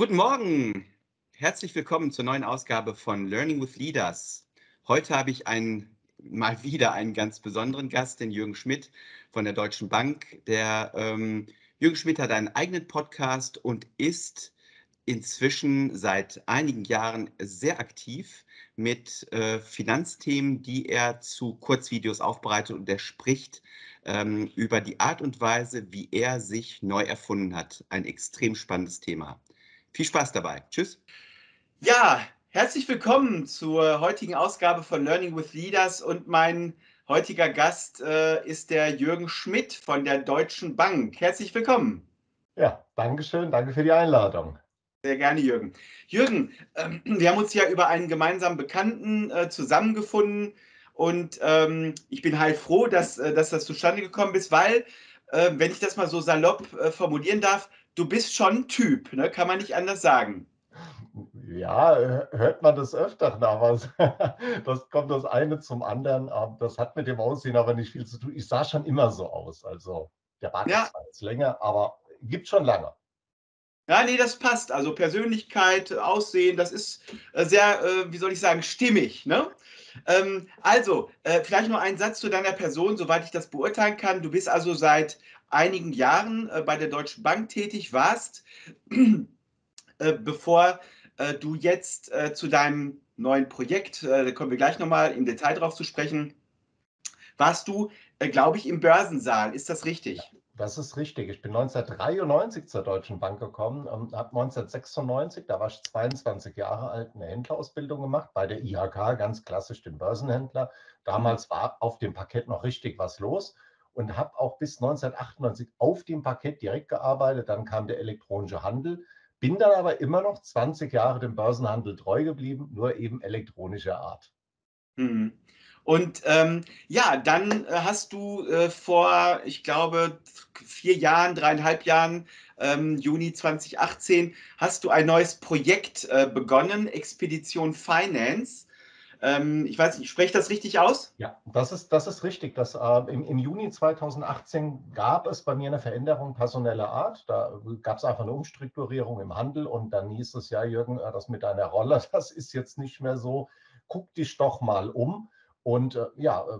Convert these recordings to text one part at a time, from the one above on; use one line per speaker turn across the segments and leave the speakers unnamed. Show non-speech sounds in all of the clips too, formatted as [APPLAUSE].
Guten Morgen, herzlich willkommen zur neuen Ausgabe von Learning with Leaders. Heute habe ich einen, mal wieder einen ganz besonderen Gast, den Jürgen Schmidt von der Deutschen Bank. Der ähm, Jürgen Schmidt hat einen eigenen Podcast und ist inzwischen seit einigen Jahren sehr aktiv mit äh, Finanzthemen, die er zu Kurzvideos aufbereitet und er spricht ähm, über die Art und Weise, wie er sich neu erfunden hat. Ein extrem spannendes Thema. Viel Spaß dabei. Tschüss.
Ja, herzlich willkommen zur heutigen Ausgabe von Learning with Leaders und mein heutiger Gast äh, ist der Jürgen Schmidt von der Deutschen Bank. Herzlich willkommen.
Ja, danke schön. Danke für die Einladung.
Sehr gerne, Jürgen. Jürgen, ähm, wir haben uns ja über einen gemeinsamen Bekannten äh, zusammengefunden und ähm, ich bin heilfroh, dass, äh, dass das zustande gekommen ist, weil, äh, wenn ich das mal so salopp äh, formulieren darf, du bist schon ein Typ, ne? kann man nicht anders sagen.
Ja, hört man das öfter nach. [LAUGHS] Das kommt das eine zum anderen. Ähm, das hat mit dem Aussehen aber nicht viel zu tun. Ich sah schon immer so aus. Also der Bart ja. ist jetzt länger, aber gibt schon lange.
Ja, nee, das passt. Also Persönlichkeit, Aussehen, das ist äh, sehr, äh, wie soll ich sagen, stimmig. Ne? Ähm, also, äh, vielleicht nur ein Satz zu deiner Person, soweit ich das beurteilen kann. Du bist also seit einigen Jahren bei der Deutschen Bank tätig, warst, [CLEARS THROAT] bevor du jetzt zu deinem neuen Projekt, da kommen wir gleich nochmal im Detail drauf zu sprechen, warst du, glaube ich, im Börsensaal. Ist das richtig?
Das ist richtig. Ich bin 1993 zur Deutschen Bank gekommen, ähm, habe 1996, da war ich 22 Jahre alt, eine Händlerausbildung gemacht bei der IHK, ganz klassisch den Börsenhändler. Damals war auf dem Parkett noch richtig was los und habe auch bis 1998 auf dem Parkett direkt gearbeitet. Dann kam der elektronische Handel, bin dann aber immer noch 20 Jahre dem Börsenhandel treu geblieben, nur eben elektronischer Art.
Mhm. Und ähm, ja, dann äh, hast du äh, vor, ich glaube, vier Jahren, dreieinhalb Jahren, ähm, Juni 2018, hast du ein neues Projekt äh, begonnen, Expedition Finance. Ähm, ich weiß nicht, spreche das richtig aus?
Ja, das ist, das ist richtig. Das, äh, im, Im Juni 2018 gab es bei mir eine Veränderung personeller Art. Da gab es einfach eine Umstrukturierung im Handel und dann hieß es, ja, Jürgen, äh, das mit deiner Rolle, [LAUGHS] das ist jetzt nicht mehr so. Guck dich doch mal um. Und äh, ja, äh,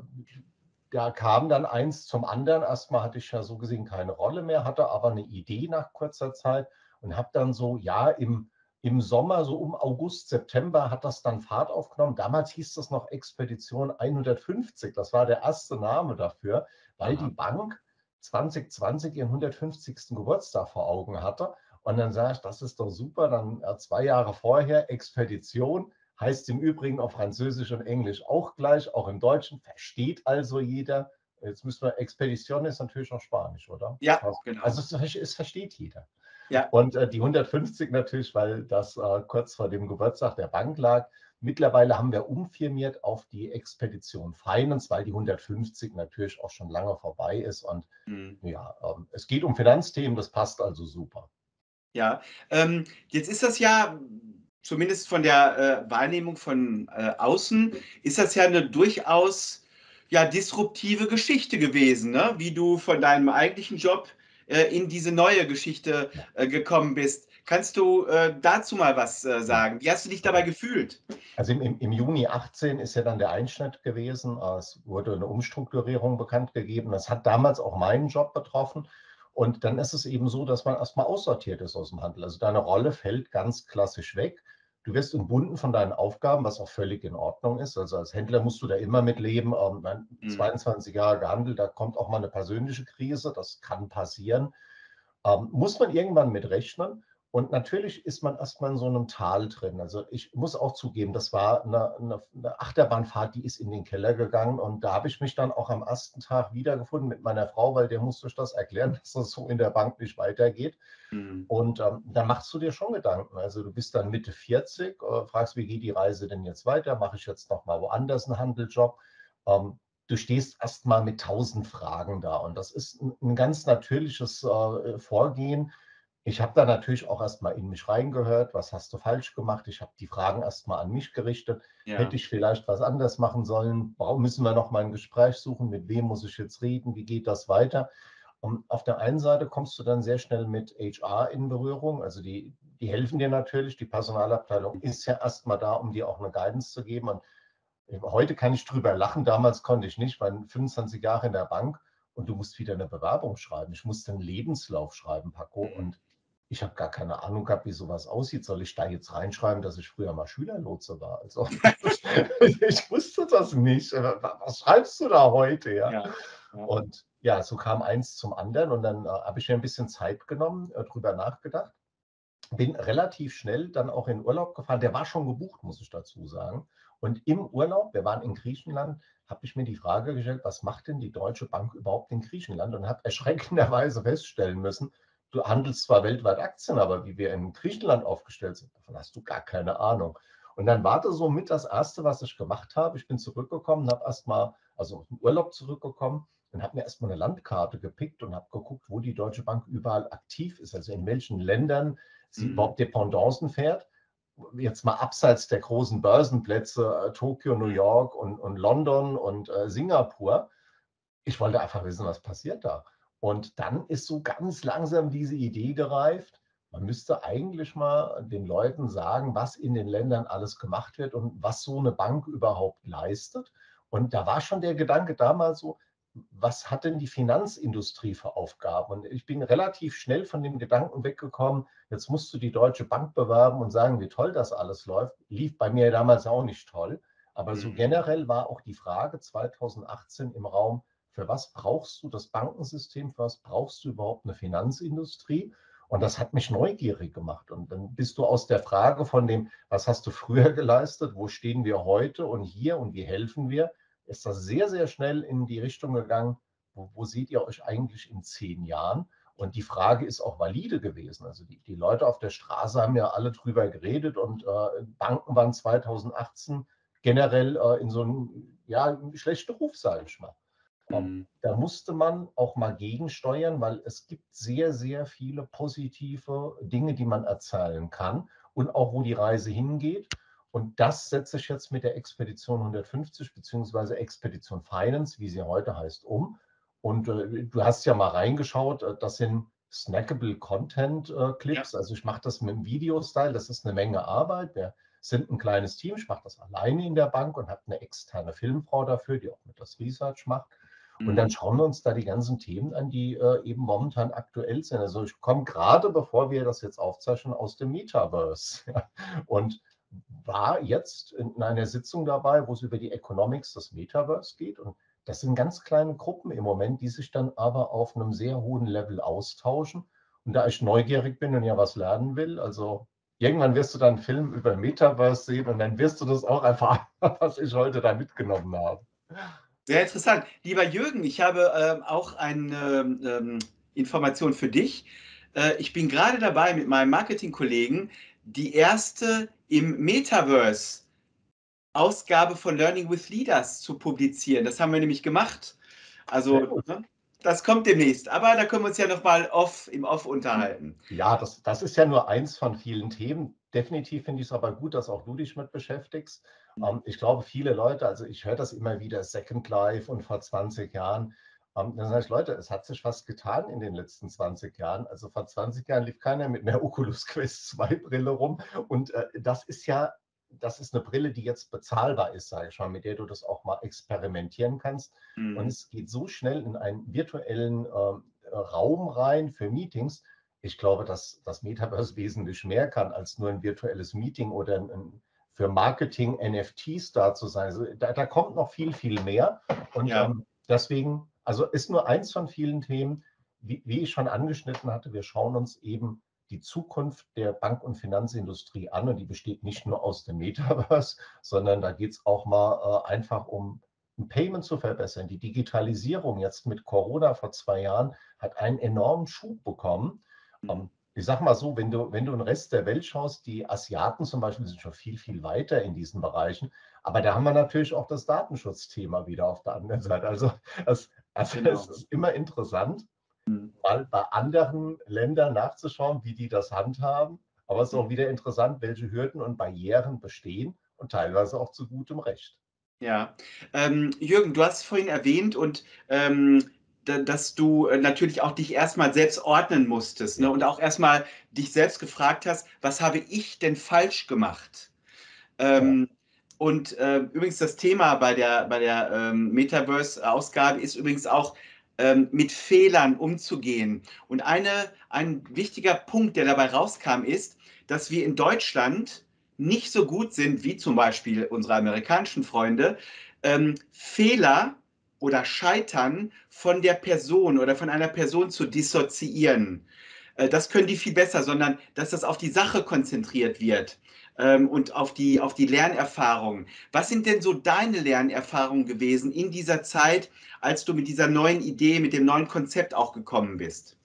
da kam dann eins zum anderen. Erstmal hatte ich ja so gesehen keine Rolle mehr, hatte aber eine Idee nach kurzer Zeit und habe dann so, ja, im, im Sommer, so um August, September, hat das dann Fahrt aufgenommen. Damals hieß das noch Expedition 150. Das war der erste Name dafür, weil Aha. die Bank 2020 ihren 150. Geburtstag vor Augen hatte. Und dann sage ich, das ist doch super. Dann zwei Jahre vorher Expedition heißt im Übrigen auf Französisch und Englisch auch gleich, auch im Deutschen, versteht also jeder. Jetzt müssen wir, Expedition ist natürlich auch Spanisch, oder?
Ja, genau.
Also es, es versteht jeder. Ja. Und äh, die 150 natürlich, weil das äh, kurz vor dem Geburtstag der Bank lag. Mittlerweile haben wir umfirmiert auf die Expedition Finance, weil die 150 natürlich auch schon lange vorbei ist. Und mhm. ja, ähm, es geht um Finanzthemen, das passt also super.
Ja, ähm, jetzt ist das ja zumindest von der äh, Wahrnehmung von äh, außen, ist das ja eine durchaus ja, disruptive Geschichte gewesen, ne? wie du von deinem eigentlichen Job in diese neue Geschichte äh, gekommen bist. Kannst du äh, dazu mal was äh, sagen? Wie hast du dich dabei gefühlt?
Also im, im, Juni 18 ist ja dann der Einschnitt gewesen. Es wurde eine Umstrukturierung bekannt gegeben. Das hat damals auch meinen Job betroffen. Und dann ist es eben so, dass man erstmal aussortiert ist aus dem Handel. Also deine Rolle fällt ganz klassisch weg. Du wirst entbunden von deinen Aufgaben, was auch völlig in Ordnung ist. Also als Händler musst du da immer mit leben. Ähm, mhm. 22 Jahre gehandelt, da kommt auch mal eine persönliche Krise, das kann passieren. Ähm, muss man irgendwann mit rechnen. Und natürlich ist man erstmal in so einem Tal drin. Also ich muss auch zugeben, das war eine, eine, eine, Achterbahnfahrt, die ist in den Keller gegangen. Und da habe ich mich dann auch am ersten Tag wiedergefunden mit meiner Frau, weil der musste ich das erklären, [LAUGHS] dass das so in der Bank nicht weitergeht. Mhm. Und ähm, da machst du dir schon Gedanken. Also du bist dann Mitte 40, äh, fragst, wie geht die Reise denn jetzt weiter? Mache ich jetzt nochmal woanders einen Handeljob? Ähm, du stehst erstmal mit tausend Fragen da. Und das ist ein, ein ganz natürliches äh, Vorgehen ich habe da natürlich auch erstmal in mich reingehört, was hast du falsch gemacht? Ich habe die Fragen erstmal an mich gerichtet. Ja. Hätte ich vielleicht was anders machen sollen? Warum müssen wir noch mal ein Gespräch suchen? Mit wem muss ich jetzt reden? Wie geht das weiter? Und auf der einen Seite kommst du dann sehr schnell mit HR in Berührung. Also die, die helfen dir natürlich. Die Personalabteilung ist ja erstmal da, um dir auch eine Guidance zu geben. Und heute kann ich drüber lachen, damals konnte ich nicht, weil 25 Jahre in der Bank und du musst wieder eine Bewerbung schreiben. Ich musste einen Lebenslauf schreiben, Paco. Und ich habe gar keine Ahnung gehabt, wie sowas aussieht. Soll ich da jetzt reinschreiben, dass ich früher mal Schülerlotse war? Also [LAUGHS] ich wusste das nicht. Was schreibst du da heute? Ja? ja, ja. Und ja, so kam eins zum anderen und dann äh, habe ich mir ein bisschen Zeit genommen, äh, drüber nachgedacht. Bin relativ schnell dann auch in Urlaub gefahren. Der war schon gebucht, muss ich dazu sagen. Und im Urlaub, wir waren in Griechenland, habe ich mir die Frage gestellt, was macht denn die Deutsche Bank überhaupt in Griechenland? Und habe erschreckenderweise feststellen müssen, du handelst zwar weltweit Aktien, aber wie wir in Griechenland aufgestellt sind, davon hast du gar keine Ahnung. Und dann war das so mit das Erste, was ich gemacht habe. Ich bin zurückgekommen, habe erstmal, also aus dem Urlaub zurückgekommen und habe mir erstmal eine Landkarte gepickt und habe geguckt, wo die Deutsche Bank überall aktiv ist, also in welchen Ländern sie mhm. überhaupt Dependancen fährt. Jetzt mal abseits der großen Börsenplätze, äh, Tokio, New York und, und London und äh, Singapur. Ich wollte einfach wissen, was passiert da. Und dann ist so ganz langsam diese Idee gereift, man müsste eigentlich mal den Leuten sagen, was in den Ländern alles gemacht wird und was so eine Bank überhaupt leistet. Und da war schon der Gedanke damals so, was hat denn die Finanzindustrie für Aufgaben? Und ich bin relativ schnell von dem Gedanken weggekommen, jetzt musst du die Deutsche Bank bewerben und sagen, wie toll das alles läuft. Lief bei mir damals auch nicht toll. Aber so mhm. generell war auch die Frage 2018 im Raum, für was brauchst du das Bankensystem, für was brauchst du überhaupt eine Finanzindustrie? Und das hat mich neugierig gemacht. Und dann bist du aus der Frage von dem, was hast du früher [LAUGHS] geleistet, wo stehen wir heute und hier und wie helfen wir, ist das sehr, sehr schnell in die Richtung gegangen, wo, wo seht ihr euch eigentlich in zehn Jahren? Und die Frage ist auch valide gewesen. Also die, die Leute auf der Straße haben ja alle drüber geredet und äh, Banken waren 2018 generell äh, in so einem ja, schlechten Ruf, sage ich mal. Mhm. Da musste man auch mal gegensteuern, weil es gibt sehr, sehr viele positive Dinge, die man erzählen kann und auch wo die Reise hingeht. Und das setze ich jetzt mit der Expedition 150 beziehungsweise Expedition Finance, wie sie heute heißt, um. Und äh, du hast ja mal reingeschaut, äh, das sind snackable Content äh, Clips. Ja. Also ich mache das mit dem Video-Style, das ist eine Menge Arbeit. Wir sind ein kleines Team, ich mache das alleine in der Bank und habe eine externe Filmfrau dafür, die auch mit das Research macht. Und dann mhm. schauen wir uns da die ganzen Themen an, die äh, eben momentan aktuell sind. Also ich komme gerade, bevor wir das jetzt aufzeichnen, aus dem Metaverse. Ja. [LAUGHS] Und war jetzt in einer Sitzung dabei, wo es über die Economics des Metaverse geht. Und das sind ganz kleine Gruppen im Moment, die sich dann aber auf einem sehr hohen Level austauschen. Und da ich neugierig bin und ja was lernen will, also irgendwann wirst du dann einen Film über Metaverse sehen und dann wirst du das auch erfahren, [LAUGHS] was ich heute da mitgenommen habe.
Sehr interessant. Lieber Jürgen, ich habe ähm, auch eine ähm, Information für dich. Äh, ich bin gerade dabei, mit meinem Marketingkollegen die erste im Metaverse Ausgabe von Learning with Leaders zu publizieren. Das haben wir nämlich gemacht. Also, ne, das kommt demnächst. Aber da können wir uns ja nochmal off, im Off unterhalten.
Ja, das, das ist ja nur eins von vielen Themen. Definitiv finde ich es aber gut, dass auch du dich mit beschäftigst. Mhm. Ähm, ich glaube, viele Leute, also ich höre das immer wieder, Second Life und vor 20 Jahren. Ähm, dann sage ich, Leute, es hat sich was getan in den letzten 20 Jahren. Also vor 20 Jahren lief keiner mit einer [LAUGHS] Oculus Quest 2 Brille rum. Und äh, das ist ja, das ist eine Brille, die jetzt bezahlbar ist, sage ich mal, mit der du das auch mal experimentieren kannst. Mhm. Und es geht so schnell in einen virtuellen äh, Raum rein für Meetings. Ich glaube, dass das Metaverse wesentlich mehr kann als nur ein virtuelles Meeting oder ein, für Marketing NFTs da zu sein. Also da, da, kommt noch viel, viel mehr. Und ja. ähm, deswegen, also ist nur eins von vielen Themen, wie, wie, ich schon angeschnitten hatte, wir schauen uns eben die Zukunft der Bank- und Finanzindustrie an. Und die besteht nicht nur aus dem Metaverse, [LAUGHS] sondern da geht es auch mal äh, einfach um ein Payment zu verbessern. Die Digitalisierung jetzt mit Corona vor zwei Jahren hat einen enormen Schub bekommen. Mhm. Ähm, ich sag mal so, wenn du, wenn du den Rest der Welt schaust, die Asiaten zum Beispiel sind schon viel, viel weiter in diesen Bereichen. Aber da haben wir natürlich auch das Datenschutzthema wieder auf der anderen Seite. Also, es, also genau. es ist immer interessant, mhm. mal bei anderen Ländern nachzuschauen, wie die das handhaben. Aber es ist auch wieder interessant, welche Hürden und Barrieren bestehen und teilweise auch zu gutem Recht.
Ja, ähm, Jürgen, du hast es vorhin erwähnt und ähm, dass du äh, natürlich auch dich erstmal selbst ordnen musstest ne? und auch erstmal dich selbst gefragt hast, was habe ich denn falsch gemacht? Ähm, ja. Und äh, übrigens das Thema bei der, bei der ähm, Metaverse-Ausgabe ist übrigens auch ähm, mit Fehlern umzugehen. Und eine, ein wichtiger Punkt, der dabei rauskam, ist, dass wir in Deutschland nicht so gut sind wie zum Beispiel unsere amerikanischen Freunde, ähm, Fehler oder Scheitern von der Person oder von einer Person zu dissoziieren. Äh, das können die viel besser, sondern dass das auf die Sache konzentriert wird ähm, und auf die, auf die Lernerfahrung. Was sind denn so deine Lernerfahrungen gewesen in dieser Zeit, als du mit dieser neuen Idee, mit dem neuen Konzept auch gekommen bist?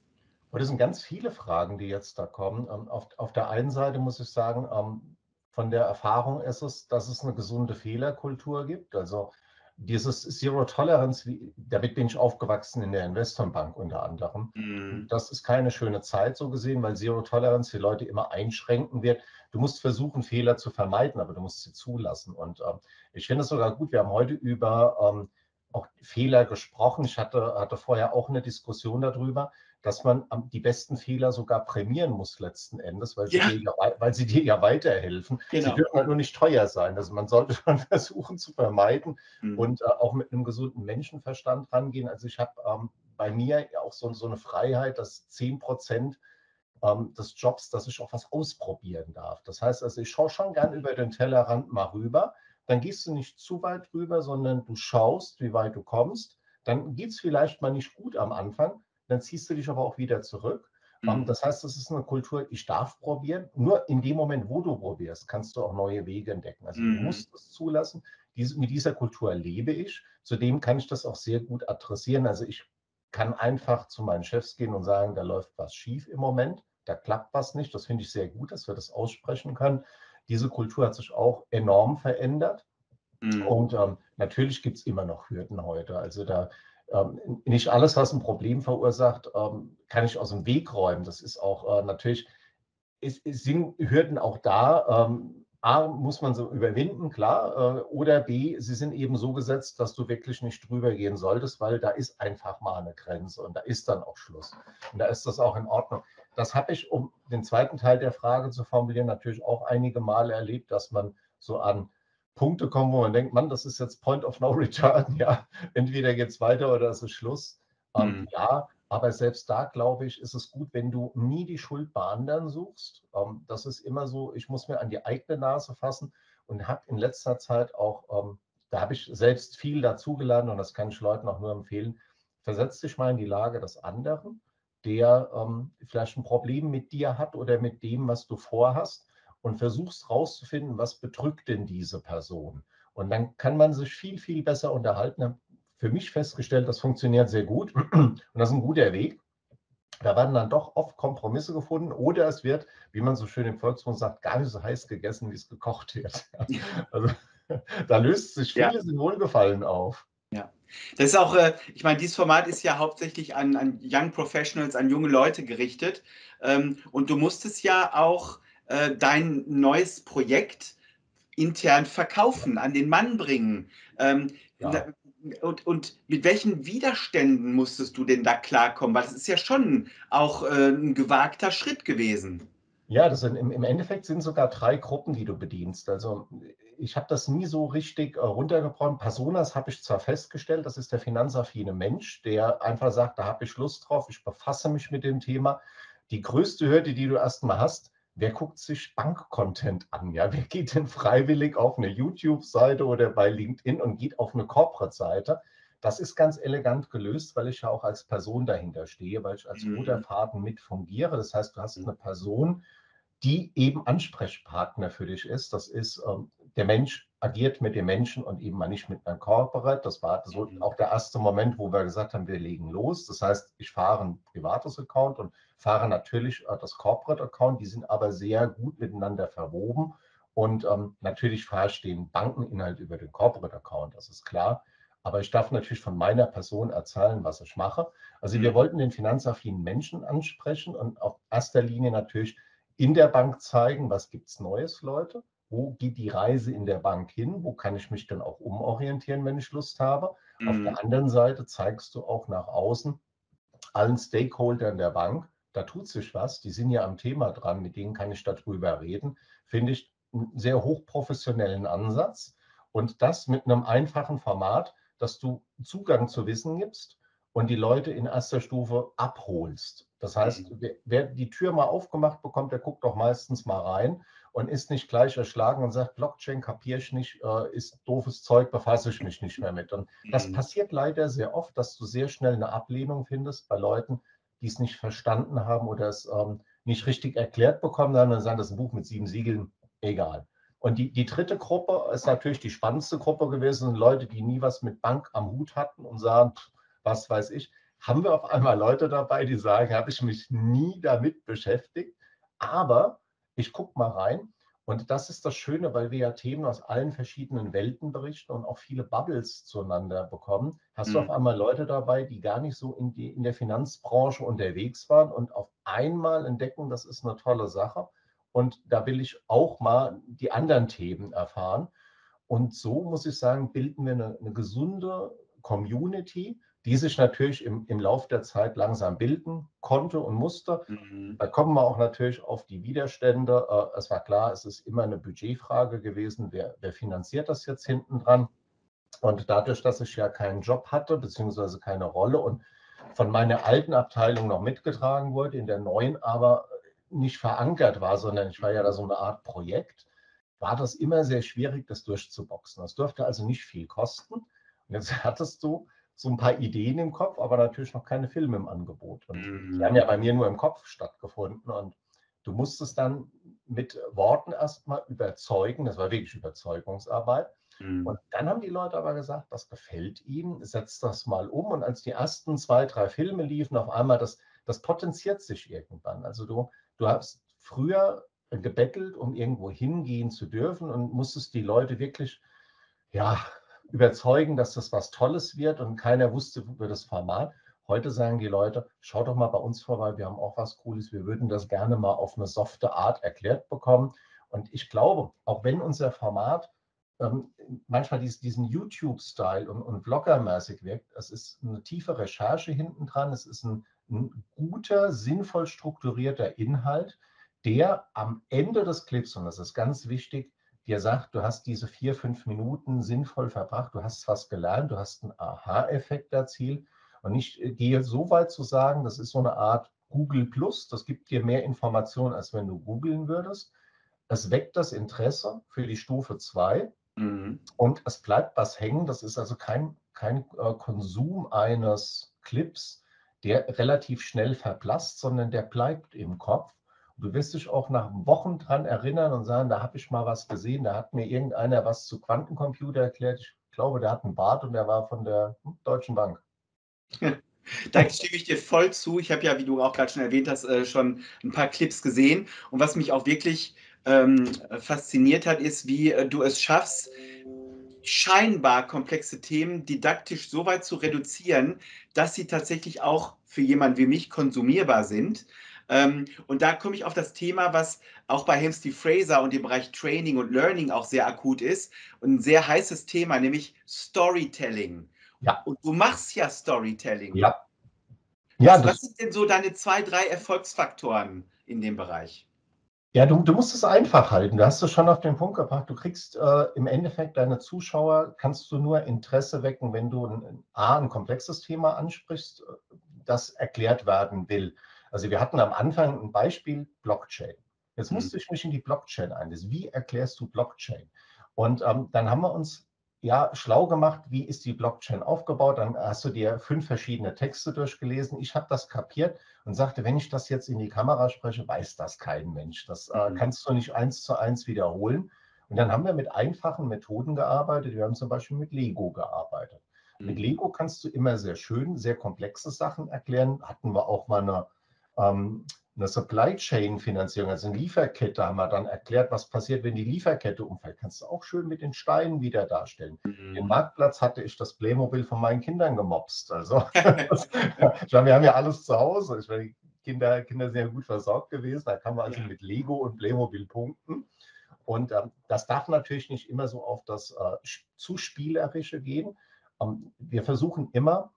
Und das sind ganz viele Fragen, die jetzt da kommen. Ähm, auf, auf der einen Seite muss ich sagen, ähm, von der Erfahrung ist es, dass es eine gesunde Fehlerkultur gibt. Also dieses Zero Tolerance, damit bin ich aufgewachsen in der Investorenbank unter anderem. Mhm. Das ist keine schöne Zeit so gesehen, weil Zero Tolerance die Leute immer einschränken wird. Du musst versuchen, Fehler zu vermeiden, aber du musst sie zulassen. Und ähm, ich finde es sogar gut, wir haben heute über ähm, auch Fehler gesprochen. Ich hatte, hatte vorher auch eine Diskussion darüber, dass man die besten Fehler sogar prämieren muss letzten Endes, weil sie, ja. dir, ja, weil sie dir ja weiterhelfen. Genau. Sie dürfen halt nur nicht teuer sein. Also man sollte [LAUGHS] schon versuchen zu vermeiden mhm. und äh, auch mit einem gesunden Menschenverstand rangehen. Also ich habe ähm, bei mir auch so, so, eine Freiheit, dass 10 Prozent ähm, des Jobs, dass ich auch was ausprobieren darf. Das heißt also, ich schaue schon gern über den Tellerrand mal rüber. Dann gehst du nicht zu weit rüber, sondern du schaust, wie weit du kommst. Dann geht es vielleicht mal nicht gut am Anfang, dann ziehst du dich aber auch wieder zurück. Ähm, mhm. Das heißt, das ist eine Kultur, ich darf probieren. Nur in dem Moment, wo du probierst, kannst du auch neue Wege entdecken. Also mhm. du musst es zulassen. Diese, mit dieser Kultur lebe ich. Zudem kann ich das auch sehr gut adressieren. Also ich kann einfach zu meinen Chefs gehen und sagen, da läuft was schief im Moment, da klappt was nicht. Das finde ich sehr gut, dass wir das aussprechen können. Diese Kultur hat sich auch enorm verändert. Mhm. Und ähm, natürlich gibt es immer noch Hürden heute. Also da ähm, nicht alles, was ein Problem verursacht, ähm, kann ich aus dem Weg räumen. Das ist auch äh, natürlich, es, sind Hürden auch da. Ähm, A, muss man so überwinden, klar. Äh, oder B, sie sind eben so gesetzt, dass du wirklich nicht drüber gehen solltest, weil da ist einfach mal eine Grenze und da ist dann auch Schluss. Und da ist das auch in Ordnung. Das habe ich, um den zweiten Teil der Frage zu formulieren, natürlich auch einige Male erlebt, dass man so an Punkte kommen, wo man denkt, Mann, das ist jetzt Point of No Return, [LAUGHS] ja, entweder geht es weiter oder es ist Schluss. Ähm, mhm. Ja, aber selbst da, glaube ich, ist es gut, wenn du nie die Schuld bei anderen suchst. Ähm, das ist immer so, ich muss mir an die eigene Nase fassen und habe in letzter Zeit auch, ähm, da habe ich selbst viel dazugelernt und das kann ich Leuten auch nur empfehlen, versetz dich mal in die Lage des anderen, der ähm, vielleicht ein Problem mit dir hat oder mit dem, was du vorhast und versuchst rauszufinden, was bedrückt denn diese Person. Und dann kann man sich viel, viel besser unterhalten. Für mich festgestellt, das funktioniert sehr gut [CLEARS THROAT] und das ist ein guter Weg. Da werden dann doch oft Kompromisse gefunden oder es wird, wie man so schön im Volksmund sagt, gar nicht so heiß gegessen, wie es gekocht wird. [LAUGHS] Also [LAUGHS] da löst sich vieles ja. in Wohlgefallen auf.
Ja, das ist auch, äh, ich meine, dieses Format ist ja hauptsächlich an, an Young Professionals, an junge Leute gerichtet. Ähm, und du musstest ja auch äh, dein neues Projekt intern verkaufen, an den Mann bringen. Ähm, ja. und, und, mit welchen Widerständen musstest du denn da klarkommen? Weil es ist ja schon auch äh, ein gewagter Schritt gewesen.
Ja, das sind, im, im, Endeffekt sind sogar drei Gruppen, die du bedienst. Also ich habe das nie so richtig äh, runtergebrochen. Personas habe ich zwar festgestellt, das ist der finanzaffine Mensch, der einfach sagt, da habe ich Lust drauf, ich befasse mich mit dem Thema. Die größte Hürde, die du erstmal hast, wer guckt sich Bankcontent an? Ja, [LAUGHS] wer geht denn freiwillig auf eine YouTube-Seite oder bei LinkedIn und geht auf eine Corporate-Seite? Das ist ganz elegant gelöst, weil ich ja auch als Person dahinter stehe, weil ich als mhm. Faden mit fungiere. Das heißt, du hast eine Person, die eben Ansprechpartner für dich ist. Das ist ähm, der Mensch agiert mit dem Menschen und eben mal nicht mit einem Corporate. Das war so auch der erste Moment, wo wir gesagt haben, wir legen los. Das heißt, ich fahre ein privates Account und fahre natürlich äh, das Corporate Account. Die sind aber sehr gut miteinander verwoben. Und ähm, natürlich fahre ich den Bankeninhalt über den Corporate Account, das ist klar. Aber ich darf natürlich von meiner Person erzählen, was ich mache. Also wir mhm. wollten den finanzaffinen Menschen ansprechen und auf erster Linie natürlich in der Bank zeigen, was gibt es Neues, Leute wo geht die Reise in der Bank hin, wo kann ich mich dann auch umorientieren, wenn ich Lust habe. Mhm. Auf der mhm. anderen Seite zeigst du auch nach außen allen Stakeholdern der Bank, da tut sich was, die sind ja am Thema dran, mit denen kann ich darüber reden, finde ich einen sehr hochprofessionellen Ansatz und das mit einem einfachen Format, dass du Zugang zu Wissen gibst und die Leute in erster Stufe abholst. Das heißt, mhm. wer die Tür mal aufgemacht bekommt, der guckt doch meistens mal rein und ist nicht gleich erschlagen und sagt, Blockchain kapiere ich nicht, äh, ist doofes Zeug, befasse ich mich nicht mehr mit. Und das mhm. passiert leider sehr oft, dass du sehr schnell eine Ablehnung findest bei Leuten, die es nicht verstanden haben oder es ähm, nicht richtig erklärt bekommen haben, dann sagen, das ist ein Buch mit sieben Siegeln, egal. Und die, die dritte Gruppe ist natürlich die spannendste Gruppe gewesen, Leute, die nie was mit Bank am Hut hatten und sagen, was weiß ich, haben wir auf einmal Leute dabei, die sagen, habe ich mich nie damit beschäftigt, aber ich gucke mal rein. Und das ist das Schöne, weil wir ja Themen aus allen verschiedenen Welten berichten und auch viele Bubbles zueinander bekommen. Hast mhm. du auf einmal Leute dabei, die gar nicht so in, die, in der Finanzbranche unterwegs waren und auf einmal entdecken, das ist eine tolle Sache. Und da will ich auch mal die anderen Themen erfahren. Und so muss ich sagen, bilden wir eine, eine gesunde Community, die sich natürlich im, im Laufe der Zeit langsam bilden konnte und musste. Mhm. Da kommen wir auch natürlich auf die Widerstände. Äh, es war klar, es ist immer eine Budgetfrage gewesen, wer, wer finanziert das jetzt hinten dran? Und dadurch, dass ich ja keinen Job hatte, beziehungsweise keine Rolle und von meiner alten Abteilung noch mitgetragen wurde, in der neuen aber nicht verankert war, sondern ich war ja da so eine Art Projekt, war das immer sehr schwierig, das durchzuboxen. Das dürfte also nicht viel kosten. Und jetzt [LAUGHS] hattest du so ein paar Ideen im Kopf, aber natürlich noch keine Filme im Angebot. Und mhm. die haben ja bei mir nur im Kopf stattgefunden. Und du musstest dann mit Worten erstmal überzeugen. Das war wirklich Überzeugungsarbeit. Mhm. Und dann haben die Leute aber gesagt, das gefällt ihnen, setzt das mal um. Und als die ersten zwei, drei Filme liefen, auf einmal, das, das potenziert sich irgendwann. Also du, du hast früher gebettelt, um irgendwo hingehen zu dürfen und musstest die Leute wirklich, ja, überzeugen, dass das was Tolles wird und keiner wusste über das Format. Heute sagen die Leute, schau doch mal bei uns vorbei, wir haben auch was Cooles, wir würden das gerne mal auf eine softe Art erklärt bekommen. Und ich glaube, auch wenn unser Format ähm, manchmal dies, diesen YouTube-Style und, und Blogger-mäßig wirkt, es ist eine tiefe Recherche hinten dran, es ist ein, ein guter, sinnvoll strukturierter Inhalt, der am Ende des Clips, und das ist ganz wichtig, dir sagt, du hast diese vier, fünf Minuten sinnvoll verbracht, du hast was gelernt, du hast einen Aha-Effekt erzielt. Und ich äh, gehe so weit zu sagen, das ist so eine Art Google Plus, das gibt dir mehr Informationen, als wenn du googeln würdest. Es weckt das Interesse für die Stufe 2 mhm. und es bleibt was hängen. Das ist also kein, kein äh, Konsum eines Clips, der relativ schnell verblasst, sondern der bleibt im Kopf. Du wirst dich auch nach Wochen dran erinnern und sagen, da habe ich mal was gesehen, da hat mir irgendeiner was zu Quantencomputer erklärt. Ich glaube, der hat einen Bart und der war von der Deutschen Bank. [LAUGHS]
Da stimme ich dir voll zu. Ich habe ja, wie du auch gerade schon erwähnt hast, äh, schon ein paar Clips gesehen. Und was mich auch wirklich ähm, fasziniert hat, ist, wie äh, du es schaffst, scheinbar komplexe Themen didaktisch so weit zu reduzieren, dass sie tatsächlich auch für jemanden wie mich konsumierbar sind. Ähm, und da komme ich auf das Thema, was auch bei Hamsty Fraser und dem Bereich Training und Learning auch sehr akut ist und ein sehr heißes Thema, nämlich Storytelling. Ja. Und du machst ja Storytelling.
Ja.
ja was, was sind denn so deine zwei, drei Erfolgsfaktoren in dem Bereich?
Ja, du, du musst es einfach halten. Du hast es schon auf den Punkt gebracht. Du kriegst äh, im Endeffekt deine Zuschauer, kannst du nur Interesse wecken, wenn du ein, A, ein komplexes Thema ansprichst, das erklärt werden will. Also wir hatten am Anfang ein Beispiel Blockchain. Jetzt mhm. musste ich mich in die Blockchain einlesen. Wie erklärst du Blockchain? Und ähm, dann haben wir uns ja schlau gemacht, wie ist die Blockchain aufgebaut. Dann hast du dir fünf verschiedene Texte durchgelesen. Ich habe das kapiert und sagte, wenn ich das jetzt in die Kamera spreche, weiß das kein Mensch. Das äh, mhm. kannst du nicht eins zu eins wiederholen. Und dann haben wir mit einfachen Methoden gearbeitet. Wir haben zum Beispiel mit Lego gearbeitet. Mhm. Mit Lego kannst du immer sehr schön, sehr komplexe Sachen erklären. Hatten wir auch mal eine ähm, eine Supply Chain Finanzierung, also eine Lieferkette, haben wir dann erklärt, was passiert, wenn die Lieferkette umfällt. Kannst du auch schön mit den Steinen wieder darstellen. Mhm. Den Marktplatz hatte ich das Playmobil von meinen Kindern gemobst. Also, [LAUGHS] wir haben ja alles zu Hause. Ich meine, Kinder, Kinder sind ja gut versorgt gewesen. Da kann man also mit Lego und Playmobil punkten. Und ähm, das darf natürlich nicht immer so auf das äh, zu Spielerische gehen. ähm, wir versuchen immer,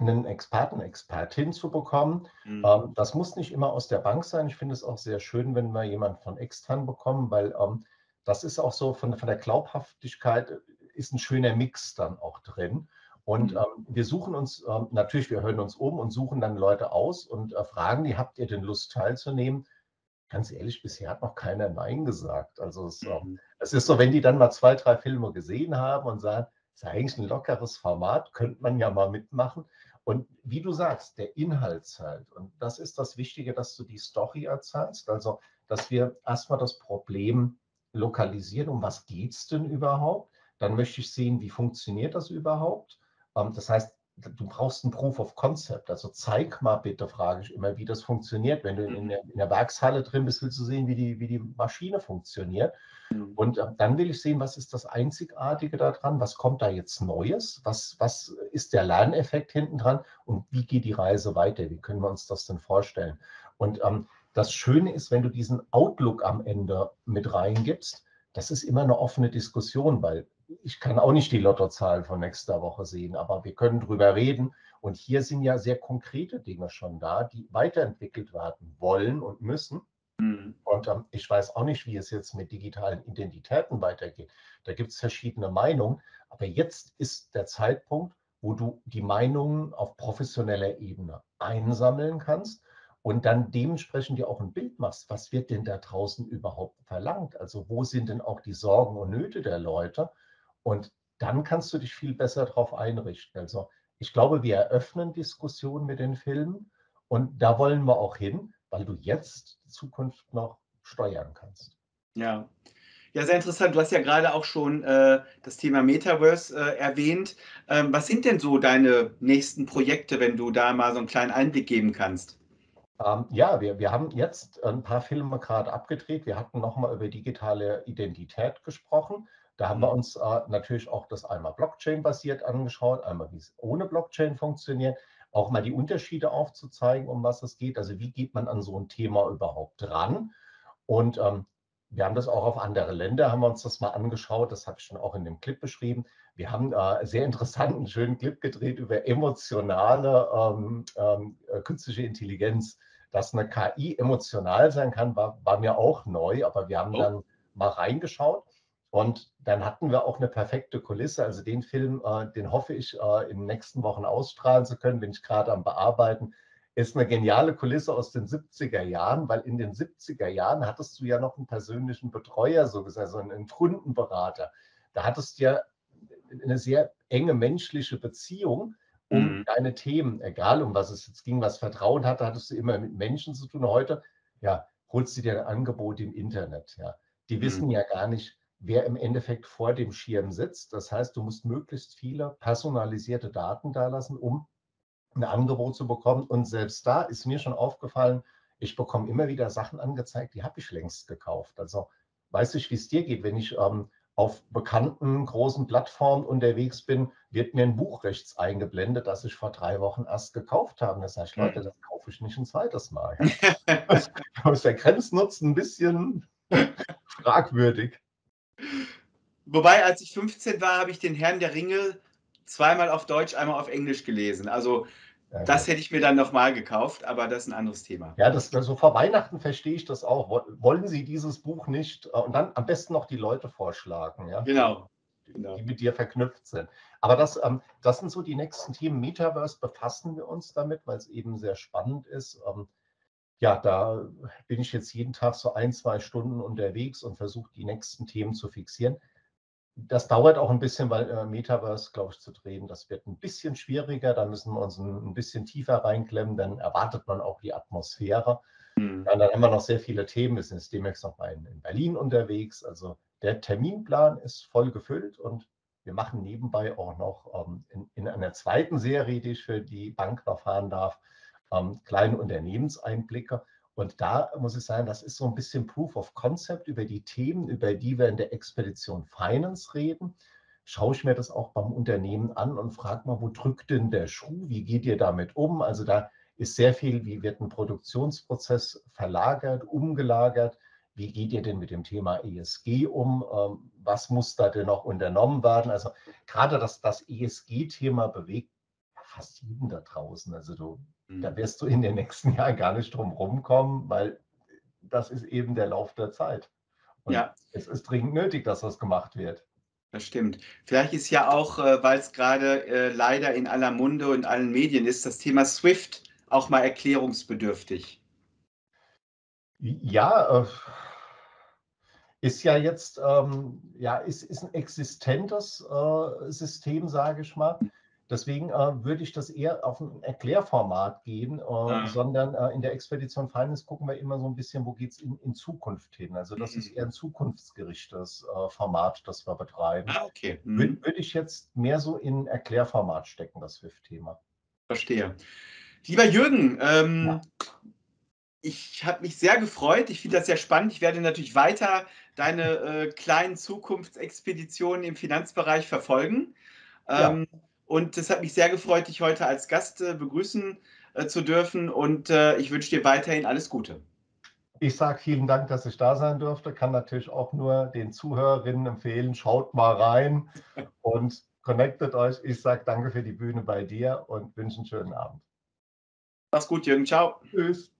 einen Experten, Expertin zu bekommen. Mhm. Ähm, das muss nicht immer aus der Bank sein. Ich finde es auch sehr schön, wenn wir jemanden von extern bekommen, weil ähm, das ist auch so von, von der Glaubhaftigkeit ist ein schöner Mix dann auch drin. Und mhm. ähm, wir suchen uns, ähm, natürlich, wir hören uns um und suchen dann Leute aus und äh, fragen die, habt ihr denn Lust teilzunehmen? Ganz ehrlich, bisher hat noch keiner Nein gesagt. Also es, ähm, mhm. es ist so, wenn die dann mal zwei, drei Filme gesehen haben und sagen, ist eigentlich ein lockeres Format, könnte man ja mal mitmachen. Und wie du sagst, der Inhalt zählt. Und das ist das Wichtige, dass du die Story erzählst. Also, dass wir erstmal das Problem lokalisieren, um was geht es denn überhaupt? Dann möchte ich sehen, wie funktioniert das überhaupt? Ähm, das heißt, du brauchst ein Proof of Concept. Also zeig mal bitte, frage ich immer, wie das funktioniert. Wenn du in der, in der Werkshalle drin bist, willst du sehen, wie die, wie die Maschine funktioniert. Mhm. Und äh, dann will ich sehen, was ist das Einzigartige daran? Was kommt da jetzt Neues? Was, was ist der Lerneffekt hinten dran? Und wie geht die Reise weiter? Wie können wir uns das denn vorstellen? Und ähm, das Schöne ist, wenn du diesen Outlook am Ende mit reingibst, das ist immer eine offene Diskussion, weil ich kann auch nicht die Lottozahlen von nächster Woche sehen, aber wir können drüber reden. Und hier sind ja sehr konkrete Dinge schon da, die weiterentwickelt werden wollen und müssen. Mhm. Und ähm, ich weiß auch nicht, wie es jetzt mit digitalen Identitäten weitergeht. Da gibt es verschiedene Meinungen. Aber jetzt ist der Zeitpunkt, wo du die Meinungen auf professioneller Ebene einsammeln kannst und dann dementsprechend ja auch ein Bild machst, was wird denn da draußen überhaupt verlangt? Also wo sind denn auch die Sorgen und Nöte der Leute? Und dann kannst du dich viel besser darauf einrichten. Also ich glaube, wir eröffnen Diskussionen mit den Filmen und da wollen wir auch hin, weil du jetzt die Zukunft noch steuern kannst.
Ja. Ja, sehr interessant. Du hast ja gerade auch schon äh, das Thema Metaverse äh, erwähnt. Ähm, was sind denn so deine nächsten Projekte, wenn du da mal so einen kleinen Einblick geben kannst?
Ähm, ja, wir, wir haben jetzt ein paar Filme gerade abgedreht. Wir hatten nochmal über digitale Identität gesprochen. Da haben wir uns äh, natürlich auch das einmal Blockchain-basiert angeschaut, einmal wie es ohne Blockchain funktioniert, auch mal die Unterschiede aufzuzeigen, um was es geht. Also wie geht man an so ein Thema überhaupt dran? Und ähm, wir haben das auch auf andere Länder, haben wir uns das mal angeschaut. Das habe ich schon auch in dem Clip beschrieben. Wir haben äh, sehr interessanten, schönen Clip gedreht über emotionale ähm, ähm, äh, künstliche Intelligenz. Dass eine KI emotional sein kann, war, war mir auch neu, aber wir haben oh. dann mal reingeschaut. Und dann hatten wir auch eine perfekte Kulisse. Also den Film, äh, den hoffe ich äh, in den nächsten Wochen ausstrahlen zu können, bin ich gerade am Bearbeiten. Ist eine geniale Kulisse aus den 70er Jahren, weil in den 70er Jahren hattest du ja noch einen persönlichen Betreuer, so gesagt, also einen Kundenberater. Da hattest du ja eine sehr enge menschliche Beziehung um mhm. deine Themen, egal um was es jetzt ging, was Vertrauen hatte, hattest du immer mit Menschen zu tun. Heute, ja, holst du dir ein Angebot im Internet. Ja. Die mhm. wissen ja gar nicht, wer im Endeffekt vor dem Schirm sitzt. Das heißt, du musst möglichst viele personalisierte Daten da lassen, um ein Angebot zu bekommen. Und selbst da ist mir schon aufgefallen, ich bekomme immer wieder Sachen angezeigt, die habe ich längst gekauft. Also weiß ich, wie es dir geht, wenn ich ähm, auf bekannten großen Plattformen unterwegs bin, wird mir ein Buch rechts eingeblendet, das ich vor drei Wochen erst gekauft habe. Das heißt, Leute, hm. das kaufe ich nicht ein zweites Mal. [LAUGHS] da ist der Grenznutzen ein bisschen [LAUGHS] fragwürdig.
Wobei, als ich 15 war, habe ich den Herrn der Ringe zweimal auf Deutsch, einmal auf Englisch gelesen. Also ja, das hätte ich mir dann nochmal gekauft, aber das ist ein anderes Thema.
Ja, das, also vor Weihnachten verstehe ich das auch. Wollen Sie dieses Buch nicht? Äh, und dann am besten noch die Leute vorschlagen, ja?
Genau.
genau. Die mit dir verknüpft sind. Aber das, ähm, das sind so die nächsten Themen. Metaverse befassen wir uns damit, weil es eben sehr spannend ist. Ähm, ja, da bin ich jetzt jeden Tag so ein, zwei Stunden unterwegs und versuche die nächsten Themen zu fixieren. Das dauert auch ein bisschen, weil äh, Metaverse, glaube ich, zu drehen, das wird ein bisschen schwieriger. Da müssen wir uns ein, ein bisschen tiefer reinklemmen, dann erwartet man auch die Atmosphäre. Mhm. Ja, dann haben wir noch sehr viele Themen. Wir sind jetzt demnächst noch mal in, in Berlin unterwegs. Also der Terminplan ist voll gefüllt und wir machen nebenbei auch noch ähm, in, in, einer zweiten Serie, die ich für die Bank noch fahren darf, ähm, kleine Unternehmenseinblicke. Und da muss ich sagen, das ist so ein bisschen Proof of Concept über die Themen, über die wir in der Expedition Finance reden. Schaue ich mir das auch beim Unternehmen an und frage mal, wo drückt denn der Schuh? Wie geht ihr damit um? Also da ist sehr viel, wie wird ein Produktionsprozess verlagert, umgelagert? wie geht ihr denn mit dem Thema ESG um? Ähm, was muss da denn noch unternommen werden? Also gerade das, das ESG-Thema bewegt fast jeden da draußen. Also du. Da wirst du in den nächsten [LAUGHS] Jahren gar nicht drum rumkommen, weil das ist eben der Lauf der Zeit. Und ja. es ist dringend nötig, dass das gemacht wird.
Das stimmt. Vielleicht ist ja auch, äh, weil es gerade äh, leider in aller Munde und allen Medien ist, das Thema SWIFT auch mal erklärungsbedürftig.
Ja, äh, ist ja jetzt ähm, ja, ist, ist ein existentes System, sage ich mal. Deswegen äh, würde ich das eher auf ein Erklärformat gehen, äh, ja. sondern äh, in der Expedition Finance gucken wir immer so ein bisschen, wo geht es in, in, Zukunft hin. Also das mhm. ist eher ein zukunftsgerichtetes äh, Format, das wir betreiben. Ah, okay. Mhm. Würde würd ich jetzt mehr so in Erklärformat stecken, das SWIFT-Thema.
Verstehe. Lieber Jürgen, ähm, ja. ich habe mich sehr gefreut. Ich finde das sehr spannend. Ich werde natürlich weiter deine äh, kleinen Zukunftsexpeditionen im Finanzbereich verfolgen. Ähm, ja. Und es hat mich sehr gefreut, dich heute als Gast äh, begrüßen äh, zu dürfen. Und äh, ich wünsche dir weiterhin alles Gute.
Ich sage vielen Dank, dass ich da sein durfte. Kann natürlich auch nur den Zuhörerinnen empfehlen, schaut mal rein [LAUGHS] und connectet euch. Ich sage danke für die Bühne bei dir und wünsche einen schönen Abend.
Mach's gut, Jürgen. Ciao. Tschüss.